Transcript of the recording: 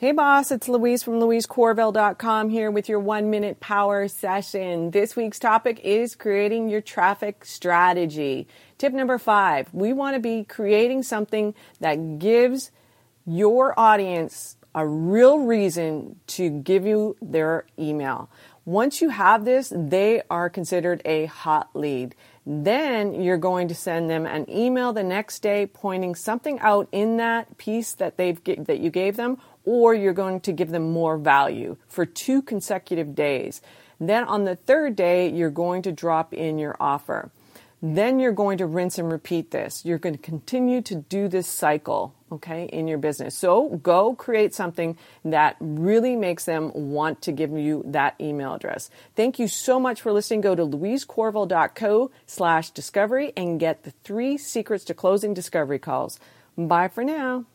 Hey boss, it's Louise from louisecorville.com here with your one minute power session. This week's topic is creating your traffic strategy. Tip number five, we want to be creating something that gives your audience a real reason to give you their email. Once you have this, they are considered a hot lead. Then you're going to send them an email the next day pointing something out in that piece that they've that you gave them or you're going to give them more value for two consecutive days. Then on the third day, you're going to drop in your offer. Then you're going to rinse and repeat this. You're going to continue to do this cycle, okay, in your business. So go create something that really makes them want to give you that email address. Thank you so much for listening. Go to louisecorville.co slash discovery and get the three secrets to closing discovery calls. Bye for now.